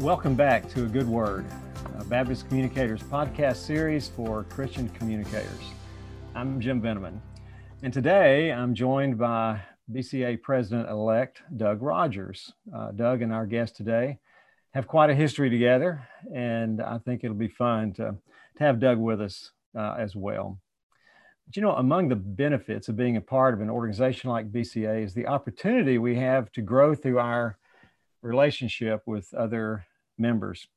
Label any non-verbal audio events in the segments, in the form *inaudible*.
Welcome back to A Good Word, a Baptist Communicators podcast series for Christian communicators. I'm Jim Veneman, and today I'm joined by BCA President elect Doug Rogers. Uh, Doug and our guest today have quite a history together, and I think it'll be fun to, to have Doug with us uh, as well. But you know, among the benefits of being a part of an organization like BCA is the opportunity we have to grow through our relationship with other members.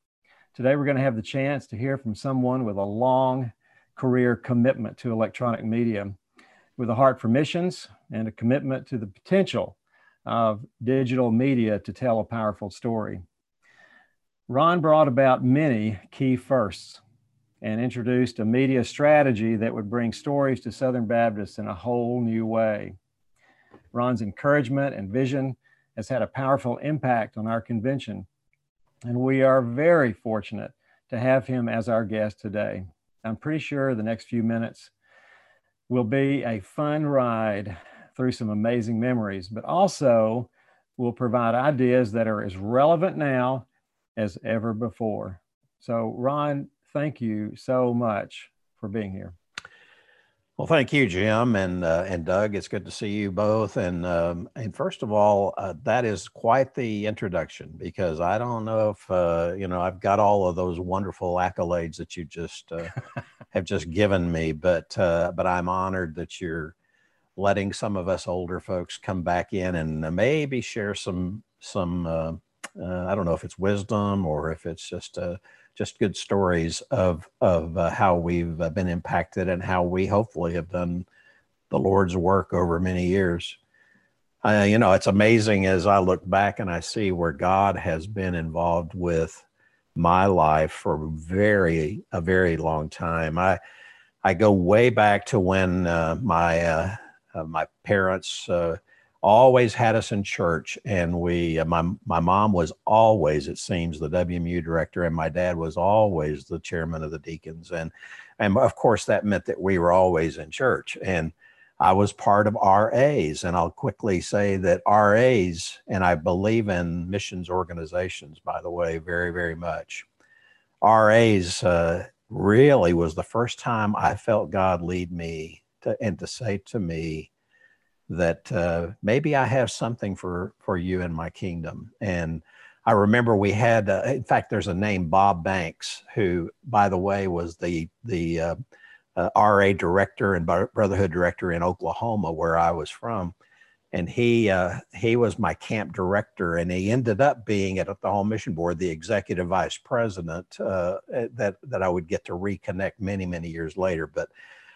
Today, we're going to have the chance to hear from someone with a long career commitment to electronic media, with a heart for missions and a commitment to the potential of digital media to tell a powerful story. Ron brought about many key firsts and introduced a media strategy that would bring stories to Southern Baptists in a whole new way. Ron's encouragement and vision has had a powerful impact on our convention, and we are very fortunate to have him as our guest today. I'm pretty sure the next few minutes will be a fun ride through some amazing memories, but also will provide ideas that are as relevant now as ever before. So, Ron, thank you so much for being here. Well, thank you, Jim and uh, and Doug. It's good to see you both. And um, and first of all, uh, that is quite the introduction because I don't know if uh, you know I've got all of those wonderful accolades that you just uh, *laughs* have just given me, but uh, but I'm honored that you're letting some of us older folks come back in and maybe share some some uh, I don't know if it's wisdom or if it's just a just good stories of of uh, how we've uh, been impacted and how we hopefully have done the Lord's work over many years. Uh, you know, it's amazing as I look back and I see where God has been involved with my life for very a very long time. I I go way back to when uh, my uh, uh, my parents always had us in church and we uh, my my mom was always it seems the WMU director and my dad was always the chairman of the deacons and and of course that meant that we were always in church and I was part of RAs and I'll quickly say that RAs and I believe in missions organizations by the way very very much. RAs uh, really was the first time I felt God lead me to and to say to me that uh, maybe I have something for for you in my kingdom. And I remember we had, uh, in fact, there's a name Bob Banks, who, by the way, was the the uh, uh RA director and Brotherhood director in Oklahoma, where I was from. And he uh, he was my camp director, and he ended up being at the Home Mission Board the executive vice president uh, that that I would get to reconnect many many years later. But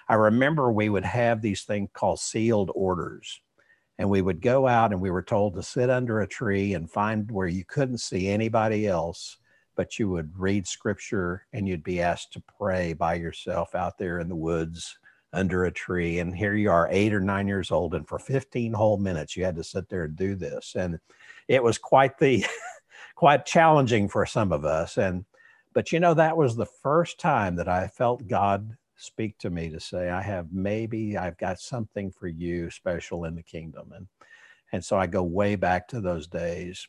I remember we would have these things called sealed orders. And we would go out and we were told to sit under a tree and find where you couldn't see anybody else, but you would read scripture and you'd be asked to pray by yourself out there in the woods under a tree. And here you are, eight or nine years old. And for 15 whole minutes, you had to sit there and do this. And it was quite the, *laughs* quite challenging for some of us. And, but you know, that was the first time that I felt God speak to me to say, I have maybe I've got something for you special in the kingdom. And, and so I go way back to those days.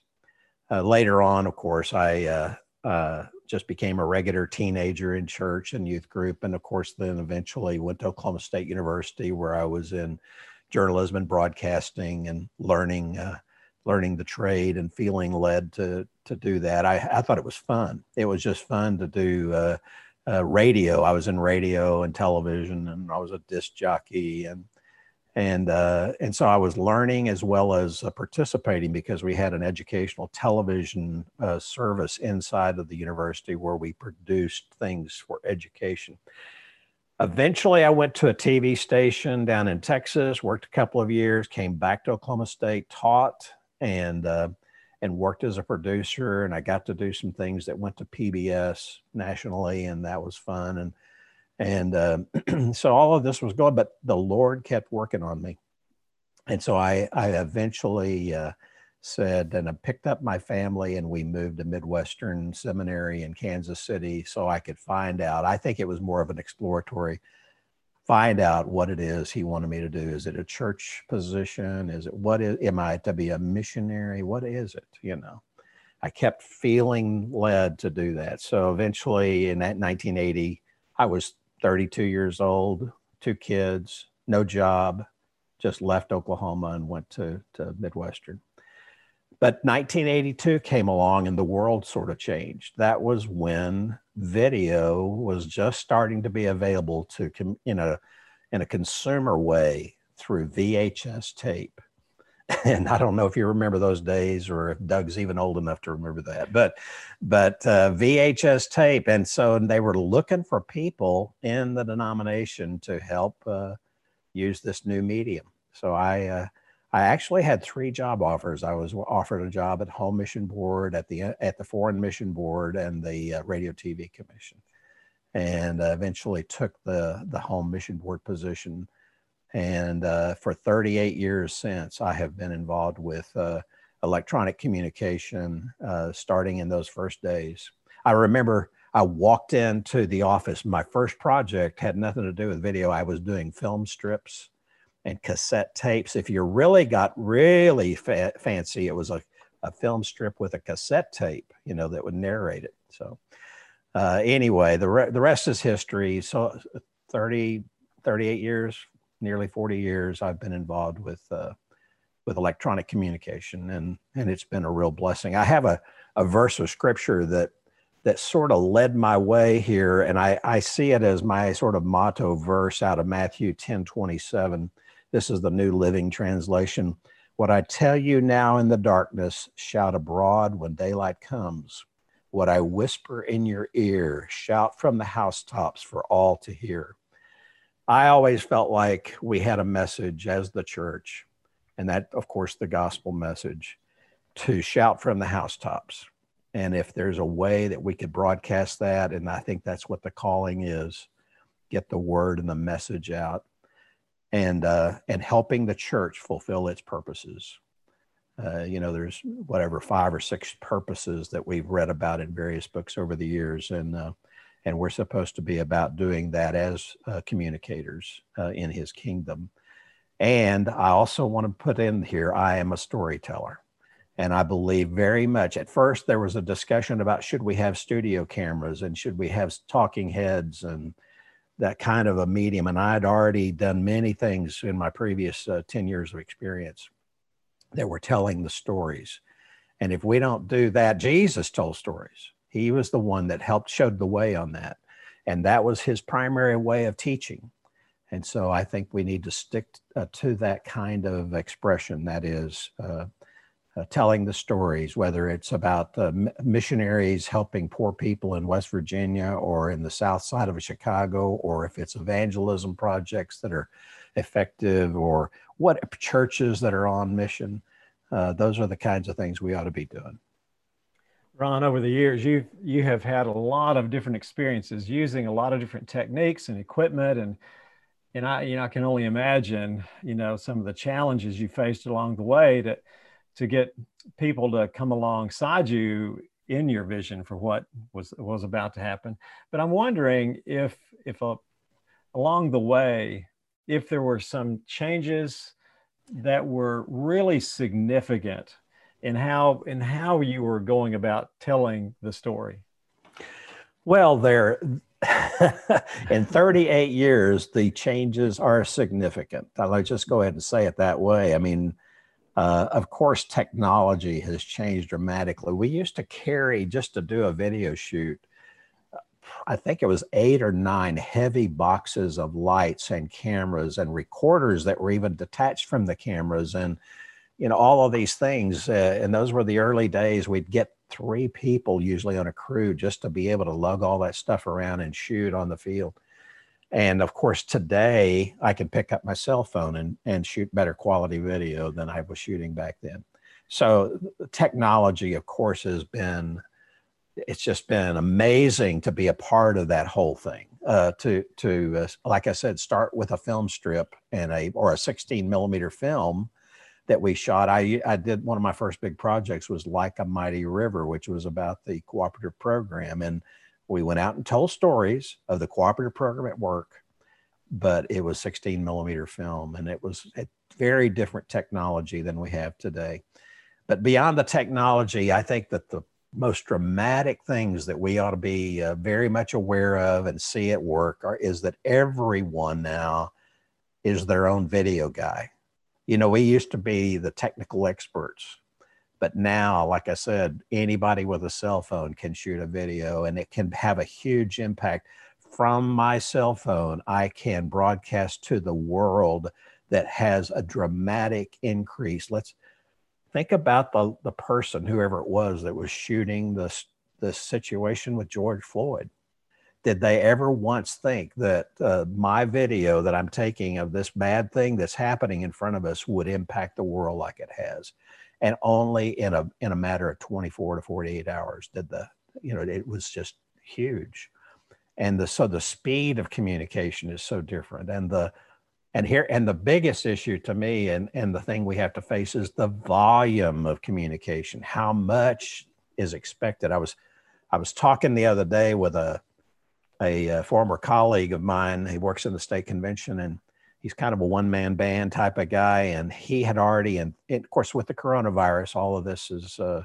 Uh, later on, of course, I uh, uh, just became a regular teenager in church and youth group. And of course, then eventually went to Oklahoma State University where I was in journalism and broadcasting and learning uh, learning the trade and feeling led to to do that. I, I thought it was fun. It was just fun to do uh, radio. I was in radio and television, and I was a disc jockey, and and uh, and so I was learning as well as uh, participating because we had an educational television uh, service inside of the university where we produced things for education. Eventually, I went to a TV station down in Texas, worked a couple of years, came back to Oklahoma State, taught, and uh, and worked as a producer and I got to do some things that went to PBS nationally and that was fun and and uh, *clears throat* so all of this was going but the Lord kept working on me. And so I I eventually uh, said and I picked up my family and we moved to Midwestern Seminary in Kansas City so I could find out. I think it was more of an exploratory find out what it is he wanted me to do. Is it a church position? Is it what is am I to be a missionary? What is it? You know. I kept feeling led to do that. So eventually in that 1980, I was 32 years old, two kids, no job, just left Oklahoma and went to, to Midwestern. But 1982 came along and the world sort of changed. That was when video was just starting to be available to in a in a consumer way through VHS tape. *laughs* And I don't know if you remember those days or if Doug's even old enough to remember that, but but uh, VHS tape, and so they were looking for people in the denomination to help uh, use this new medium. So I uh, I actually had three job offers. I was offered a job at Home Mission Board, at the at the Foreign Mission Board, and the uh, Radio TV Commission, and uh, eventually took the the Home Mission Board position. And uh, for 38 years since, I have been involved with uh, electronic communication, uh, starting in those first days. I remember I walked into the office. My first project had nothing to do with video. I was doing film strips and cassette tapes. If you really got really fa- fancy, it was a, a film strip with a cassette tape, you know, that would narrate it. So, uh, anyway, the, re- the rest is history. So, 30, 38 years, nearly 40 years, I've been involved with, uh, with electronic communication, and, and it's been a real blessing. I have a, a verse of scripture that that sort of led my way here, and I, I see it as my sort of motto verse out of Matthew 10 27 this is the New Living Translation. What I tell you now in the darkness, shout abroad when daylight comes. What I whisper in your ear, shout from the housetops for all to hear. I always felt like we had a message as the church, and that, of course, the gospel message to shout from the housetops. And if there's a way that we could broadcast that, and I think that's what the calling is get the word and the message out and uh, and helping the church fulfill its purposes. Uh, you know, there's whatever five or six purposes that we've read about in various books over the years, and uh, and we're supposed to be about doing that as uh, communicators uh, in His kingdom. And I also want to put in here, I am a storyteller. And I believe very much. At first, there was a discussion about should we have studio cameras and should we have talking heads and that kind of a medium. And I'd already done many things in my previous uh, 10 years of experience that were telling the stories. And if we don't do that, Jesus told stories. He was the one that helped showed the way on that. And that was his primary way of teaching. And so I think we need to stick uh, to that kind of expression that is uh, uh, telling the stories, whether it's about uh, missionaries helping poor people in West Virginia or in the south side of Chicago, or if it's evangelism projects that are effective, or what churches that are on mission. Uh, those are the kinds of things we ought to be doing. Ron, over the years, you you have had a lot of different experiences using a lot of different techniques and equipment, and and I you know I can only imagine you know some of the challenges you faced along the way that to get people to come alongside you in your vision for what was was about to happen. But I'm wondering if if a, along the way, if there were some changes that were really significant in how in how you were going about telling the story. Well, there *laughs* in 38 years, the changes are significant. I'll just go ahead and say it that way. I mean, uh, of course, technology has changed dramatically. We used to carry just to do a video shoot, I think it was eight or nine heavy boxes of lights and cameras and recorders that were even detached from the cameras and you know all of these things uh, and those were the early days we'd get three people usually on a crew just to be able to lug all that stuff around and shoot on the field and of course, today I can pick up my cell phone and, and shoot better quality video than I was shooting back then. So technology, of course, has been, it's just been amazing to be a part of that whole thing. Uh, to, to uh, like I said, start with a film strip and a, or a 16 millimeter film that we shot. I, I did one of my first big projects was Like a Mighty River, which was about the cooperative program. And we went out and told stories of the cooperative program at work, but it was 16 millimeter film and it was a very different technology than we have today. but beyond the technology, I think that the most dramatic things that we ought to be uh, very much aware of and see at work are, is that everyone now is their own video guy. You know, we used to be the technical experts, but now, like I said, anybody with a cell phone can shoot a video and it can have a huge impact. From my cell phone, I can broadcast to the world that has a dramatic increase. Let's think about the, the person, whoever it was that was shooting this, this situation with George Floyd. Did they ever once think that uh, my video that I'm taking of this bad thing that's happening in front of us would impact the world like it has? And only in a in a matter of 24 to 48 hours did the you know it was just huge, and the so the speed of communication is so different, and the and here and the biggest issue to me and and the thing we have to face is the volume of communication. How much is expected? I was i was talking the other day with a a, a former colleague of mine. He works in the state convention and he's kind of a one man band type of guy and he had already and, and of course with the coronavirus all of this is uh,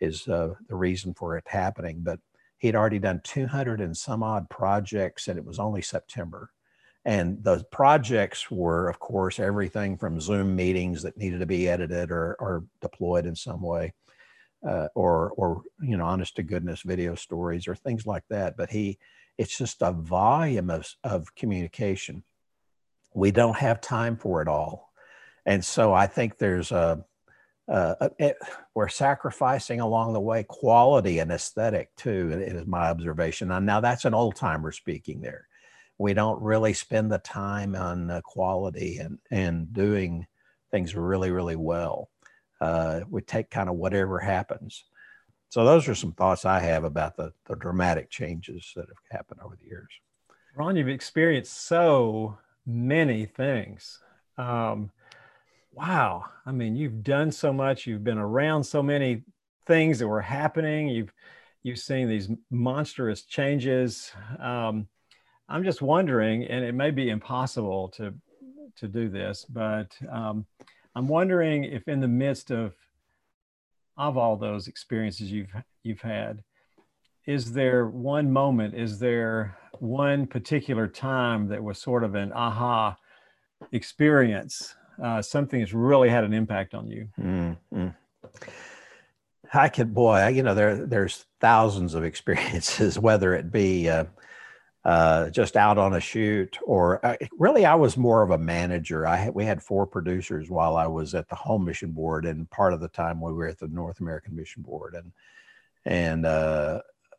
is uh, the reason for it happening but he'd already done 200 and some odd projects and it was only september and the projects were, of course, everything from Zoom meetings that needed to be edited or, or deployed in some way, uh, or, or, you know, honest to goodness video stories or things like that. But he, it's just a volume of, of communication. We don't have time for it all. And so I think there's a, uh, it, we're sacrificing along the way quality and aesthetic too, is my observation. And now that's an old timer speaking there we don't really spend the time on quality and, and doing things really, really well. Uh, we take kind of whatever happens. So those are some thoughts I have about the, the dramatic changes that have happened over the years. Ron, you've experienced so many things. Um, wow. I mean, you've done so much. You've been around so many things that were happening. You've you've seen these monstrous changes. Um, I'm just wondering, and it may be impossible to to do this, but um, I'm wondering if in the midst of of all those experiences you've you've had, is there one moment? Is there one particular time that was sort of an aha experience? Uh, something that's really had an impact on you. Mm-hmm. I could, boy, you know, there there's thousands of *laughs* experiences, whether it be uh, uh, just out on a shoot, or uh, really, I was more of a manager. I had, we had four producers while I was at the Home Mission Board, and part of the time we were at the North American Mission Board, and and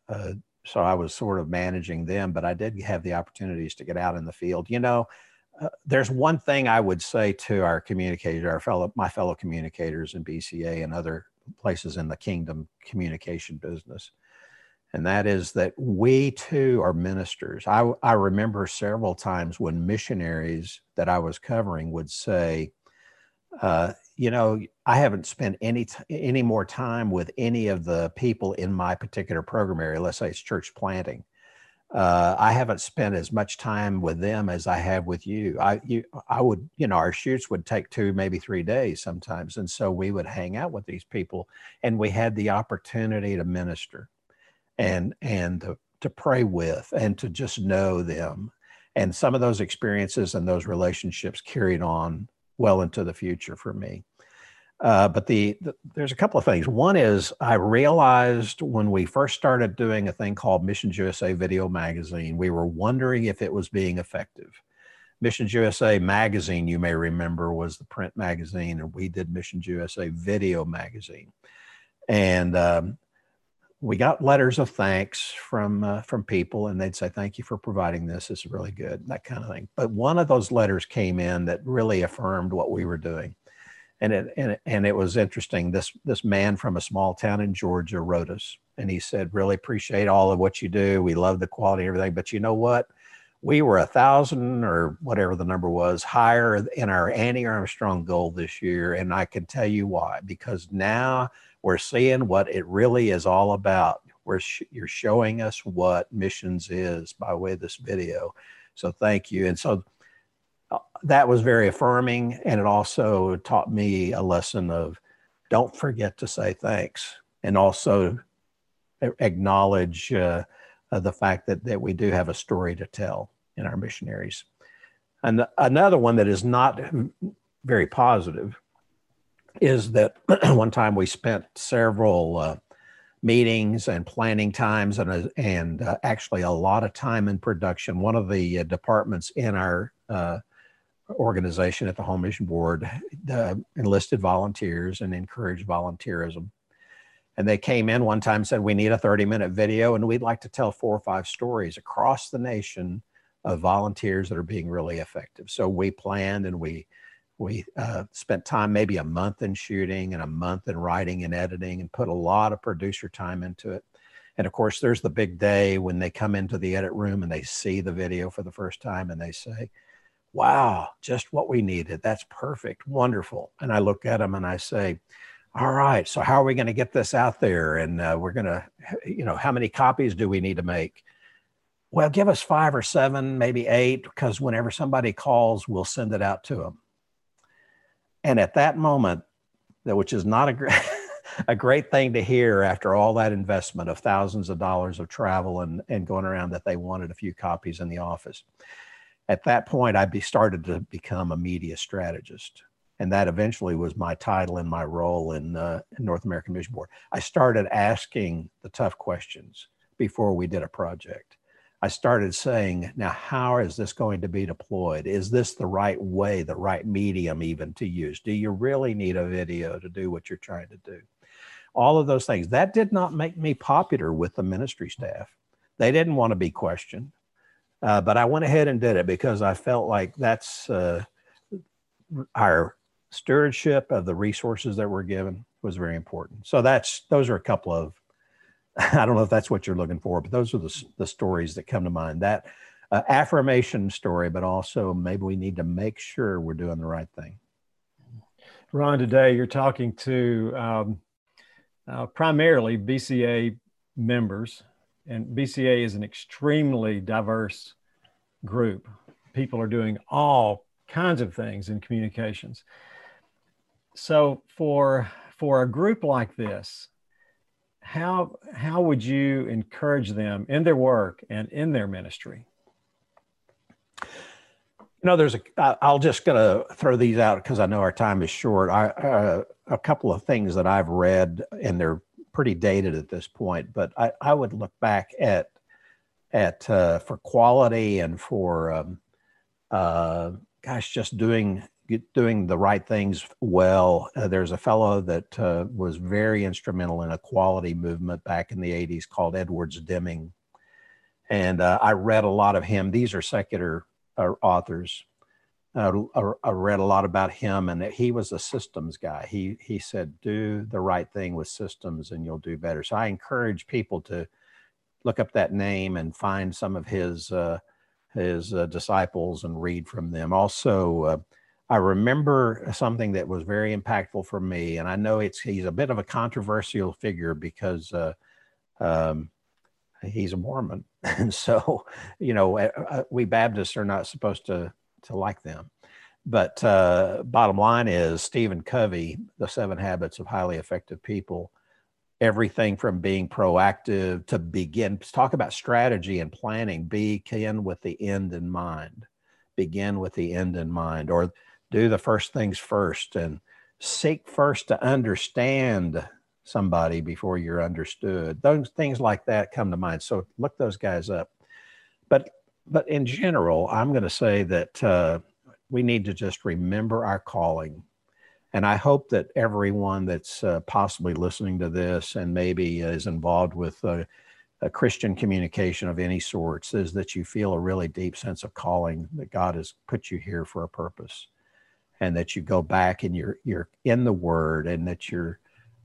uh, so I was sort of managing them. But I did have the opportunities to get out in the field. You know, uh, there's one thing I would say to our communicators, our fellow my fellow communicators in BCA and other places in the kingdom communication business and that is that we too are ministers. I, I remember several times when missionaries that I was covering would say, uh, you know, I haven't spent any t- any more time with any of the people in my particular program area. Let's say it's church planting. Uh, I haven't spent as much time with them as I have with you. I you I would you know our shoots would take two maybe three days sometimes, and so we would hang out with these people, and we had the opportunity to minister and and to, to pray with and to just know them and some of those experiences and those relationships carried on well into the future for me. Uh, but the, the, there's a couple of things. One is i realized when we first started doing a thing called missions usa video magazine we were wondering if it was being effective. Missions usa magazine you may remember was the print magazine and we did missions usa video magazine. And um, we got letters of thanks from uh, from people and they'd say thank you for providing this is really good that kind of thing. But one of those letters came in that really affirmed what we were doing. And it and it, and it was interesting. This this man from a small town in georgia wrote us and he said really appreciate all of what you do. We love the quality and everything. But you know what? We were a thousand or whatever the number was higher in our annie armstrong goal this year and i can tell you why. Because now we're seeing what it really is all about. We're sh- you're showing us what missions is by way of this video. So thank you. And so uh, that was very affirming. And it also taught me a lesson of don't forget to say thanks and also acknowledge uh, uh, the fact that, that we do have a story to tell in our missionaries. And another one that is not very positive is that *clears throat* one time we spent several uh, meetings and planning times and, uh, and uh, actually a lot of time in production. One of the uh, departments in our uh, organization at the Home Mission Board enlisted volunteers and encouraged volunteerism. And they came in one time said, We need a 30 minute video, and we'd like to tell four or five stories across the nation of volunteers that are being really effective. So we planned and we we uh, spent time, maybe a month in shooting and a month in writing and editing, and put a lot of producer time into it. And of course, there's the big day when they come into the edit room and they see the video for the first time and they say, Wow, just what we needed. That's perfect, wonderful. And I look at them and I say, all right so how are we going to get this out there and uh, we're going to you know how many copies do we need to make well give us five or seven maybe eight because whenever somebody calls we'll send it out to them and at that moment which is not a great *laughs* a great thing to hear after all that investment of thousands of dollars of travel and, and going around that they wanted a few copies in the office at that point i be started to become a media strategist and that eventually was my title and my role in, uh, in North American Mission Board. I started asking the tough questions before we did a project. I started saying, now, how is this going to be deployed? Is this the right way, the right medium even to use? Do you really need a video to do what you're trying to do? All of those things. That did not make me popular with the ministry staff. They didn't want to be questioned. Uh, but I went ahead and did it because I felt like that's uh, our stewardship of the resources that were given was very important. So that's those are a couple of *laughs* I don't know if that's what you're looking for, but those are the the stories that come to mind. That uh, affirmation story, but also maybe we need to make sure we're doing the right thing. Ron, today you're talking to um, uh, primarily BCA members, and BCA is an extremely diverse group. People are doing all kinds of things in communications so for for a group like this how how would you encourage them in their work and in their ministry? You know there's a i'll just gonna throw these out because i know our time is short. I uh, a couple of things that i've read and they're pretty dated at this point but i, I would look back at at uh, for quality and for um, uh, gosh just doing doing the right things well. Uh, there's a fellow that uh, was very instrumental in a quality movement back in the 80s called Edwards Deming. And uh, I read a lot of him. These are secular uh, authors. Uh, I read a lot about him, and he was a systems guy. He he said, "Do the right thing with systems, and you'll do better." So I encourage people to look up that name and find some of his uh, his disciples and read from them. Also, I remember something that was very impactful for me, and I know it's he's a bit of a controversial figure because uh, um, he's a Mormon, *laughs* and so you know uh, uh, we Baptists are not supposed to to like them. But uh, bottom line is Stephen Covey, The Seven Habits of Highly Effective People, everything from being proactive to begin talk about strategy and planning, begin with the end in mind, begin with the end in mind, or do the first things first and seek first to understand somebody before you're understood. Those things like that come to mind. So look those guys up. But but in general, I'm going to say that uh, we need to just remember our calling. And I hope that everyone that's uh, possibly listening to this and maybe is involved with uh, a Christian communication of any sorts is that you feel a really deep sense of calling that God has put you here for a purpose and that you go back and you're you're in the Word and that you're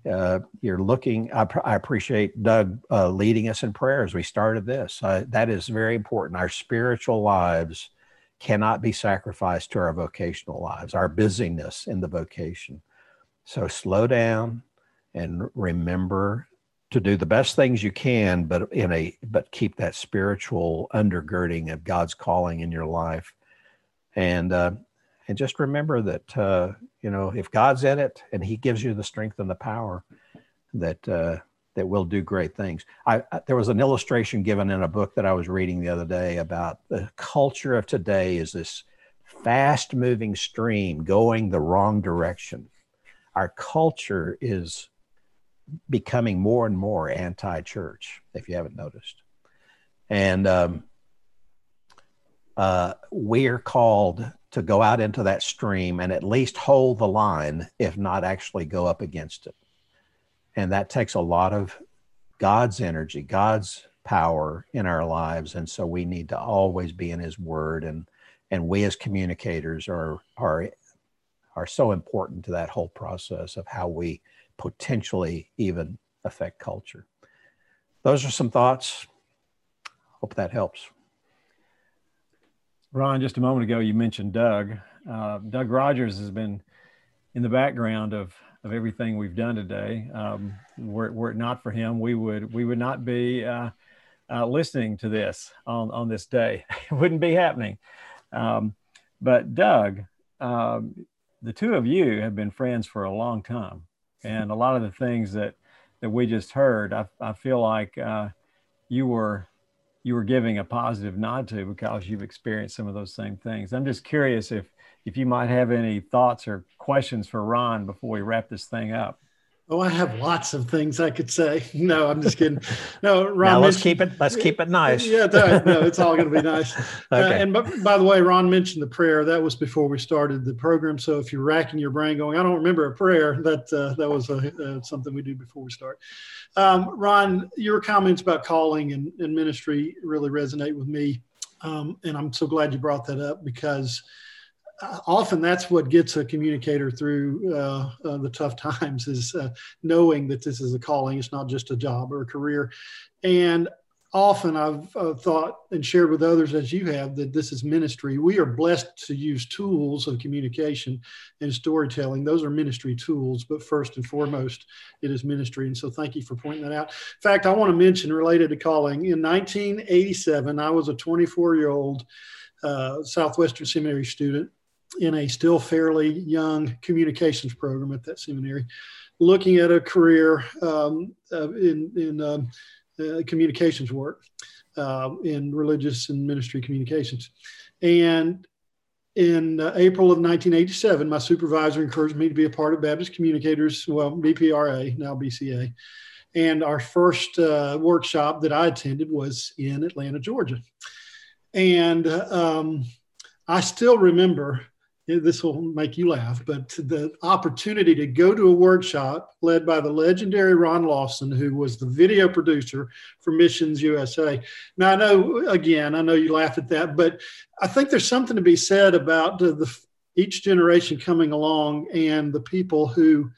uh, you're looking. I, I appreciate Doug uh, leading us in prayer as we started this. Uh, that is very important. Our spiritual lives cannot be sacrificed to our vocational lives. Our busyness in the vocation. So slow down and remember to do the best things you can, but in a but keep that spiritual undergirding of God's calling in your life. And uh, and just remember that uh, you know if God's in it and He gives you the strength and the power, that uh, that will do great things. I, I, there was an illustration given in a book that I was reading the other day about the culture of today is this fast moving stream going the wrong direction. Our culture is becoming more and more anti church, if you haven't noticed. And um, uh, we're called to go out into that stream and at least hold the line, if not actually go up against it. And that takes a lot of God's energy, God's power in our lives. And so we need to always be in his word and and we as communicators are are are so important to that whole process of how we potentially even affect culture. Those are some thoughts. Hope that helps. Ron, just a moment ago, you mentioned Doug. Uh, Doug Rogers has been in the background of, of everything we've done today. Um, were, were it not for him, we would we would not be uh, uh, listening to this on, on this day. *laughs* it wouldn't be happening. Um, but Doug, um, the two of you have been friends for a long time, and a lot of the things that that we just heard, I, I feel like uh, you were you were giving a positive nod to because you've experienced some of those same things. I'm just curious if if you might have any thoughts or questions for Ron before we wrap this thing up. Oh, I have lots of things I could say. *laughs* No, I'm just kidding. No, *laughs* Ron. Now let's keep it. Let's keep it nice. Yeah, no, it's all going to be *laughs* nice. Uh, okay. Uh, and by, by the way, Ron mentioned the prayer. That was before we started the program. So if you're racking your brain, going, I don't remember a prayer. That uh, that was a, uh, something we do before we start. Um, Ron, your comments about calling and, and ministry really resonate with me, um, and I'm so glad you brought that up because often that's what gets a communicator through uh, uh, the tough *laughs* times is uh, knowing that this is a calling it's not just a job or a career. And often i've uh, thought and shared with others as you have that this is ministry. We are blessed to use tools of communication and storytelling. Those are ministry tools but first and foremost it is ministry. And so thank you for pointing that out. In fact i want to mention related to calling. In 1987 i was a 24 year old uh, Southwestern Seminary student in a still fairly young communications program at that seminary, looking at a career um, uh, in, in um, uh, communications work uh, in religious and ministry communications. And in uh, April of 1987, my supervisor encouraged me to be a part of Baptist Communicators, well, BPRA, now BCA. And our first uh, workshop that I attended was in Atlanta, Georgia. And um, I still remember this will make you laugh, but the opportunity to go to a workshop led by the legendary Ron Lawson, who was the video producer for Missions USA. Now, I know, again, I know you laugh at that, but I think there's something to be said about the, the each generation coming along and the people who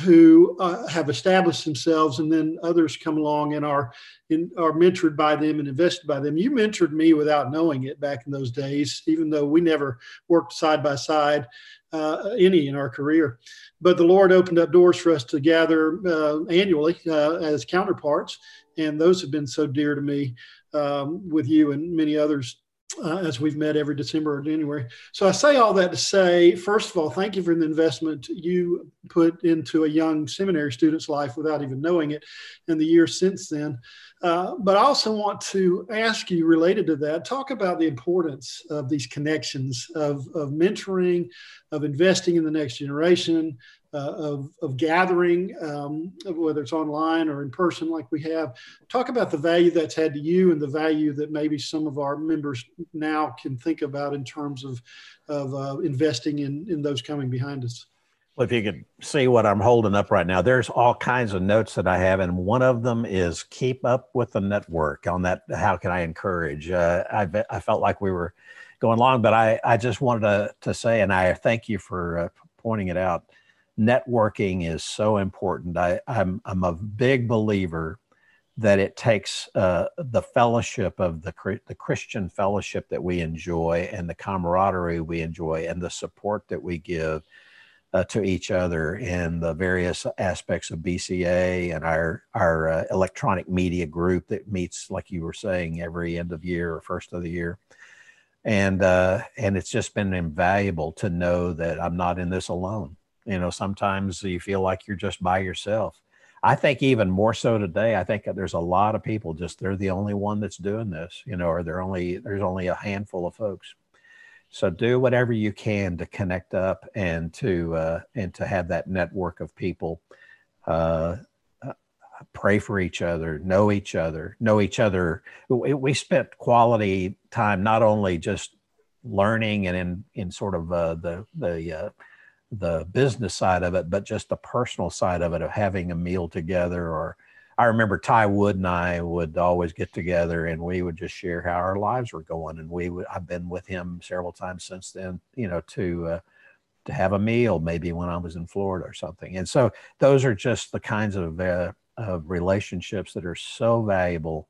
who uh, have established themselves and then others come along and are in, are mentored by them and invested by them. You mentored me without knowing it back in those days even though we never worked side by side uh, any in our career. But the lord opened up doors for us to gather uh, annually uh, as counterparts and those have been so dear to me um, with you and many others uh, as we've met every December or January. So I say all that to say, first of all, thank you for the investment you put into a young seminary student's life without even knowing it in the years since then. Uh, but I also want to ask you, related to that, talk about the importance of these connections of, of mentoring, of investing in the next generation, uh, of, of gathering, um, whether it's online or in person, like we have. Talk about the value that's had to you and the value that maybe some of our members now can think about in terms of, of uh, investing in, in those coming behind us. Well, if you could see what I'm holding up right now, there's all kinds of notes that I have, and one of them is keep up with the network on that. How can I encourage? Uh, I, I felt like we were going long, but I, I just wanted to, to say, and I thank you for uh, pointing it out networking is so important. I, I'm, I'm a big believer that it takes uh, the fellowship of the, the Christian fellowship that we enjoy and the camaraderie we enjoy and the support that we give uh, to each other in the various aspects of BCA and our, our uh, electronic media group that meets, like you were saying, every end of year or first of the year and uh, and it's just been invaluable to know that I'm not in this alone. You know, sometimes you feel like you're just by yourself. I think even more so today. I think there's a lot of people just they're the only one that's doing this. You know, or they're only there's only a handful of folks. So do whatever you can to connect up and to uh, and to have that network of people. Uh, pray for each other, know each other, know each other. We, we spent quality time not only just learning and in in sort of uh, the the uh, the business side of it, but just the personal side of it of having a meal together. Or I remember Ty Wood and I would always get together and we would just share how our lives were going. And we would I've been with him several times since then, you know, to uh, to have a meal maybe when I was in Florida or something. And so those are just the kinds of uh, of relationships that are so valuable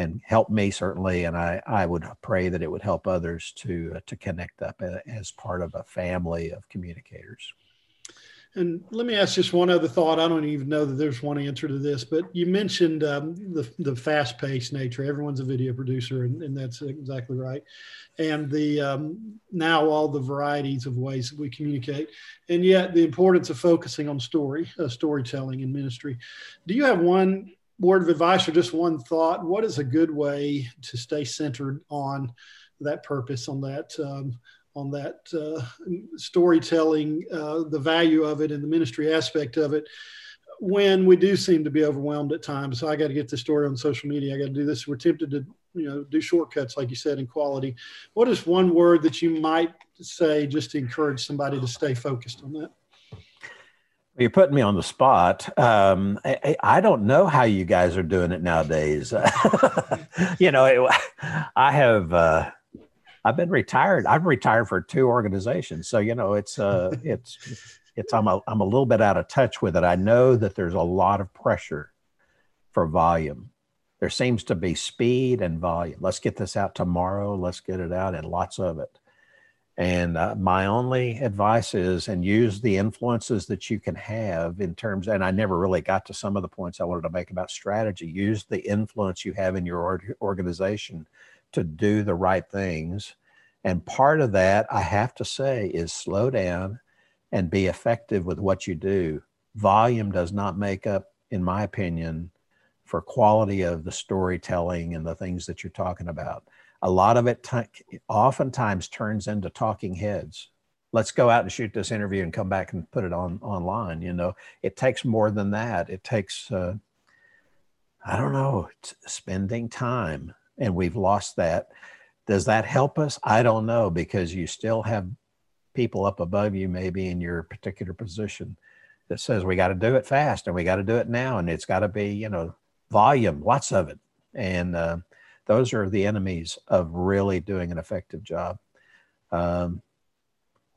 and help me certainly and I, I would pray that it would help others to uh, to connect up as part of a family of communicators and let me ask just one other thought. I don't even know that there's one answer to this, but you mentioned um, the the fast paced nature. Everyone's a video producer, and, and that's exactly right. And the um, now all the varieties of ways that we communicate, and yet the importance of focusing on story, uh, storytelling in ministry. Do you have one word of advice or just one thought? What is a good way to stay centered on that purpose, on that? Um, on that uh, storytelling, uh, the value of it, and the ministry aspect of it. When we do seem to be overwhelmed at times, so I got to get the story on social media. I got to do this. We're tempted to, you know, do shortcuts, like you said, in quality. What is one word that you might say just to encourage somebody to stay focused on that? You're putting me on the spot. Um, I, I, don't know how you guys are doing it nowadays. *laughs* you know, it, I have. Uh, I've been retired. I've retired for two organizations. So, you know, it's, uh, *laughs* it's, it's, I'm a, I'm a little bit out of touch with it. I know that there's a lot of pressure for volume. There seems to be speed and volume. Let's get this out tomorrow. Let's get it out and lots of it. And uh, my only advice is, and use the influences that you can have in terms, and I never really got to some of the points I wanted to make about strategy. Use the influence you have in your organization to do the right things. And part of that, I have to say, is slow down and be effective with what you do. Volume does not make up, in my opinion, for quality of the storytelling and the things that you're talking about. A lot of it t- oftentimes turns into talking heads. Let's go out and shoot this interview and come back and put it on online. You know, it takes more than that. It takes, uh, I don't know, spending time and we've lost that. Does that help us? I don't know because you still have people up above you, maybe in your particular position, that says we got to do it fast and we got to do it now, and it's got to be you know volume, lots of it, and uh, those are the enemies of really doing an effective job. Um,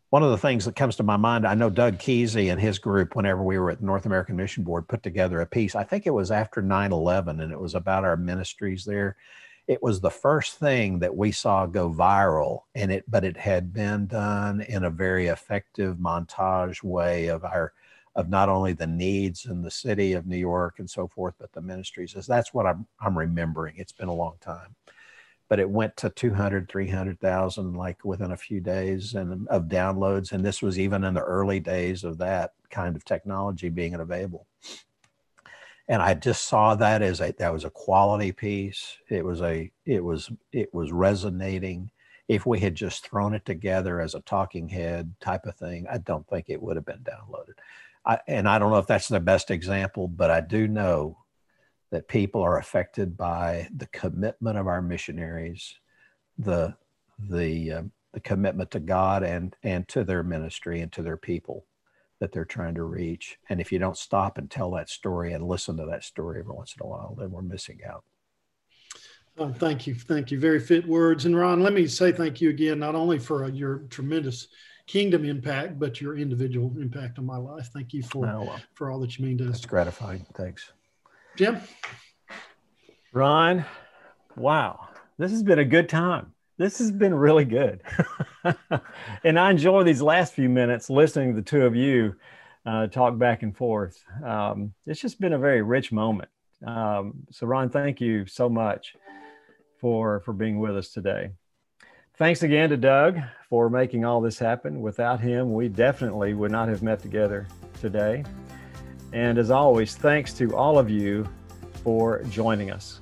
one of the things that comes to my mind, I know Doug Kesey and his group, whenever we were at the North American Mission Board, put together a piece. I think it was after 9 11, and it was about our ministries there it was the first thing that we saw go viral and it but it had been done in a very effective montage way of our of not only the needs in the city of New York and so forth, but the ministries. As that's what I'm, I'm remembering. It's been a long time, but it went to 200, 300,000 like within a few days and um, of downloads. And this was even in the early days of that kind of technology being available and I just saw that as a that was a quality piece. It was a it was it was resonating. If we had just thrown it together as a talking head type of thing, I don't think it would have been downloaded. I, and I don't know if that's the best example, but I do know that people are affected by the commitment of our missionaries, the the uh, the commitment to God and and to their ministry and to their people that they're trying to reach. And if you don't stop and tell that story and listen to that story every once in a while, then we're missing out. Oh, thank you. Thank you. Very fit words. And Ron, let me say thank you again, not only for your tremendous kingdom impact, but your individual impact on my life. Thank you for, oh, well, for all that you mean to us. It's gratifying. Thanks. Jim? Ron, wow. This has been a good time this has been really good. *laughs* and I enjoy these last few minutes listening to the two of you uh, talk back and forth. Um, it's just been a very rich moment. Um, so, Ron, thank you so much for, for being with us today. Thanks again to Doug for making all this happen. Without him, we definitely would not have met together today. And as always, thanks to all of you for joining us.